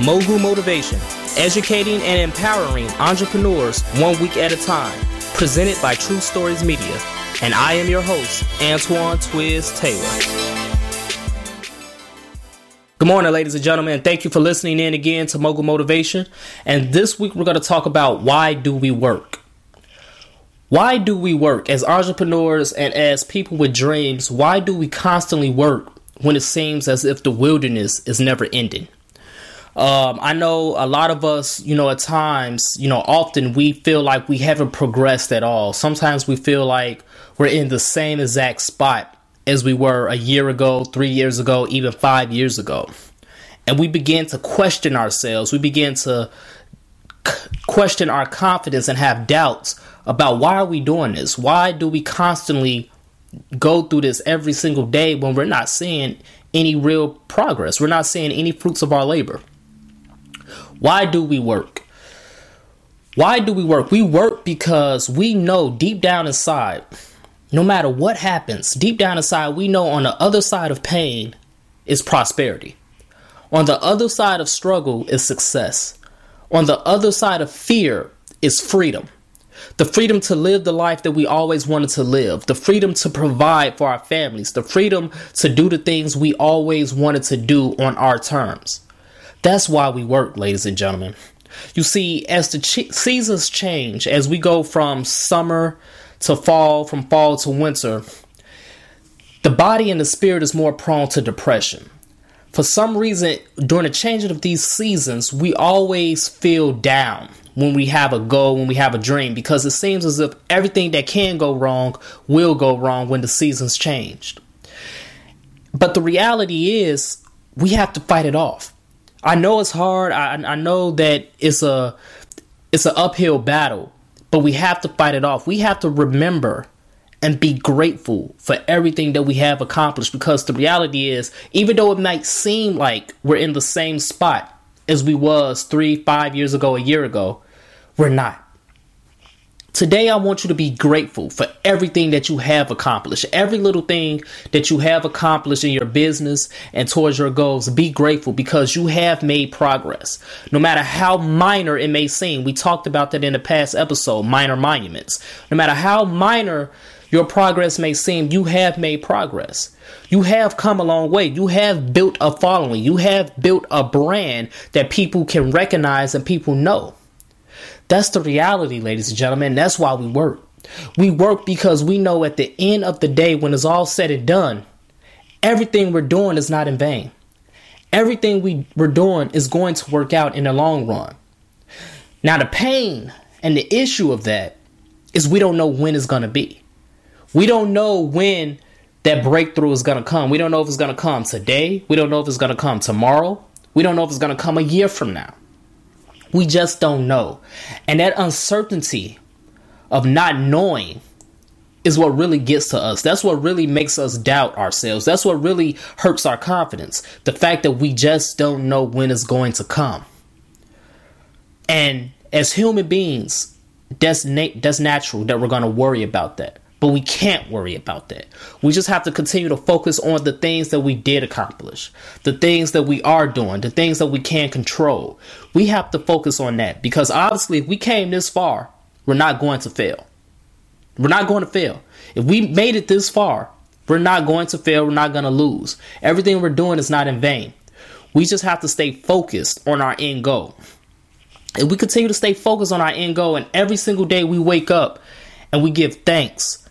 Mogul Motivation, educating and empowering entrepreneurs one week at a time, presented by True Stories Media. And I am your host, Antoine Twiz Taylor. Good morning, ladies and gentlemen, thank you for listening in again to Mogul Motivation. And this week we're going to talk about why do we work? Why do we work as entrepreneurs and as people with dreams? Why do we constantly work when it seems as if the wilderness is never ending? Um, I know a lot of us, you know, at times, you know, often we feel like we haven't progressed at all. Sometimes we feel like we're in the same exact spot as we were a year ago, three years ago, even five years ago. And we begin to question ourselves. We begin to question our confidence and have doubts about why are we doing this? Why do we constantly go through this every single day when we're not seeing any real progress? We're not seeing any fruits of our labor. Why do we work? Why do we work? We work because we know deep down inside no matter what happens, deep down inside, we know on the other side of pain is prosperity. On the other side of struggle is success. On the other side of fear is freedom. The freedom to live the life that we always wanted to live, the freedom to provide for our families, the freedom to do the things we always wanted to do on our terms. That's why we work, ladies and gentlemen. You see, as the ch- seasons change, as we go from summer to fall, from fall to winter, the body and the spirit is more prone to depression. For some reason, during the changing of these seasons, we always feel down when we have a goal, when we have a dream, because it seems as if everything that can go wrong will go wrong when the seasons changed. But the reality is, we have to fight it off. I know it's hard. I, I know that it's a it's an uphill battle, but we have to fight it off. We have to remember and be grateful for everything that we have accomplished because the reality is even though it might seem like we're in the same spot as we was 3 5 years ago a year ago we're not Today, I want you to be grateful for everything that you have accomplished, every little thing that you have accomplished in your business and towards your goals. Be grateful because you have made progress. No matter how minor it may seem, we talked about that in the past episode minor monuments. No matter how minor your progress may seem, you have made progress. You have come a long way. You have built a following. You have built a brand that people can recognize and people know. That's the reality, ladies and gentlemen. That's why we work. We work because we know at the end of the day, when it's all said and done, everything we're doing is not in vain. Everything we, we're doing is going to work out in the long run. Now, the pain and the issue of that is we don't know when it's going to be. We don't know when that breakthrough is going to come. We don't know if it's going to come today. We don't know if it's going to come tomorrow. We don't know if it's going to come a year from now. We just don't know. And that uncertainty of not knowing is what really gets to us. That's what really makes us doubt ourselves. That's what really hurts our confidence. The fact that we just don't know when it's going to come. And as human beings, that's na- that's natural that we're going to worry about that. But we can't worry about that. We just have to continue to focus on the things that we did accomplish, the things that we are doing, the things that we can control. We have to focus on that because obviously, if we came this far, we're not going to fail. We're not going to fail. If we made it this far, we're not going to fail. We're not going to lose. Everything we're doing is not in vain. We just have to stay focused on our end goal. If we continue to stay focused on our end goal, and every single day we wake up and we give thanks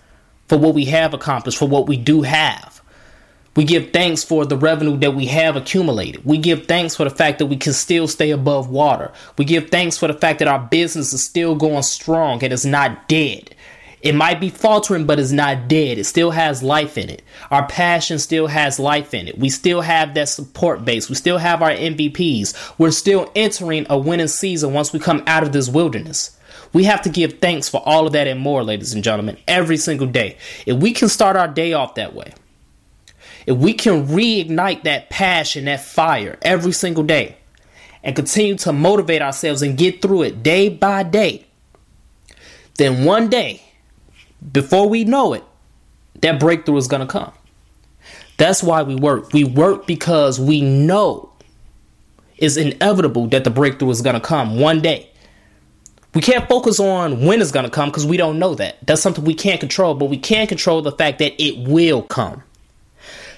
for what we have accomplished, for what we do have. We give thanks for the revenue that we have accumulated. We give thanks for the fact that we can still stay above water. We give thanks for the fact that our business is still going strong and it's not dead. It might be faltering, but it's not dead. It still has life in it. Our passion still has life in it. We still have that support base. We still have our MVPs. We're still entering a winning season once we come out of this wilderness. We have to give thanks for all of that and more, ladies and gentlemen, every single day. If we can start our day off that way, if we can reignite that passion, that fire every single day, and continue to motivate ourselves and get through it day by day, then one day, before we know it, that breakthrough is going to come. That's why we work. We work because we know it's inevitable that the breakthrough is going to come one day. We can't focus on when it's going to come because we don't know that. That's something we can't control, but we can control the fact that it will come.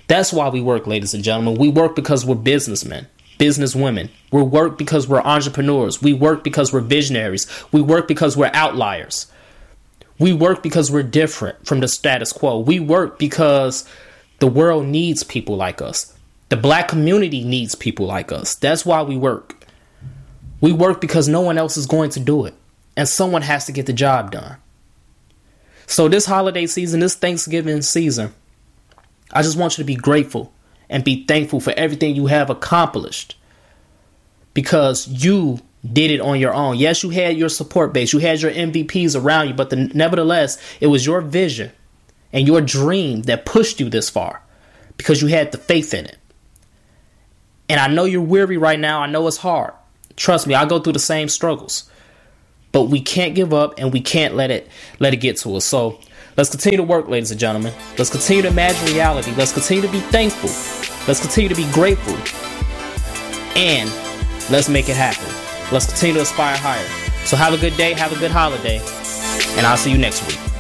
That's why we work, ladies and gentlemen. We work because we're businessmen, businesswomen. We work because we're entrepreneurs. We work because we're visionaries. We work because we're outliers. We work because we're different from the status quo. We work because the world needs people like us. The black community needs people like us. That's why we work. We work because no one else is going to do it, and someone has to get the job done. So, this holiday season, this Thanksgiving season, I just want you to be grateful and be thankful for everything you have accomplished because you did it on your own. Yes, you had your support base, you had your MVPs around you, but the, nevertheless, it was your vision and your dream that pushed you this far because you had the faith in it. And I know you're weary right now. I know it's hard. Trust me, I go through the same struggles. But we can't give up and we can't let it let it get to us. So let's continue to work, ladies and gentlemen. Let's continue to imagine reality. Let's continue to be thankful. Let's continue to be grateful. And let's make it happen. Let's continue to aspire higher. So have a good day, have a good holiday, and I'll see you next week.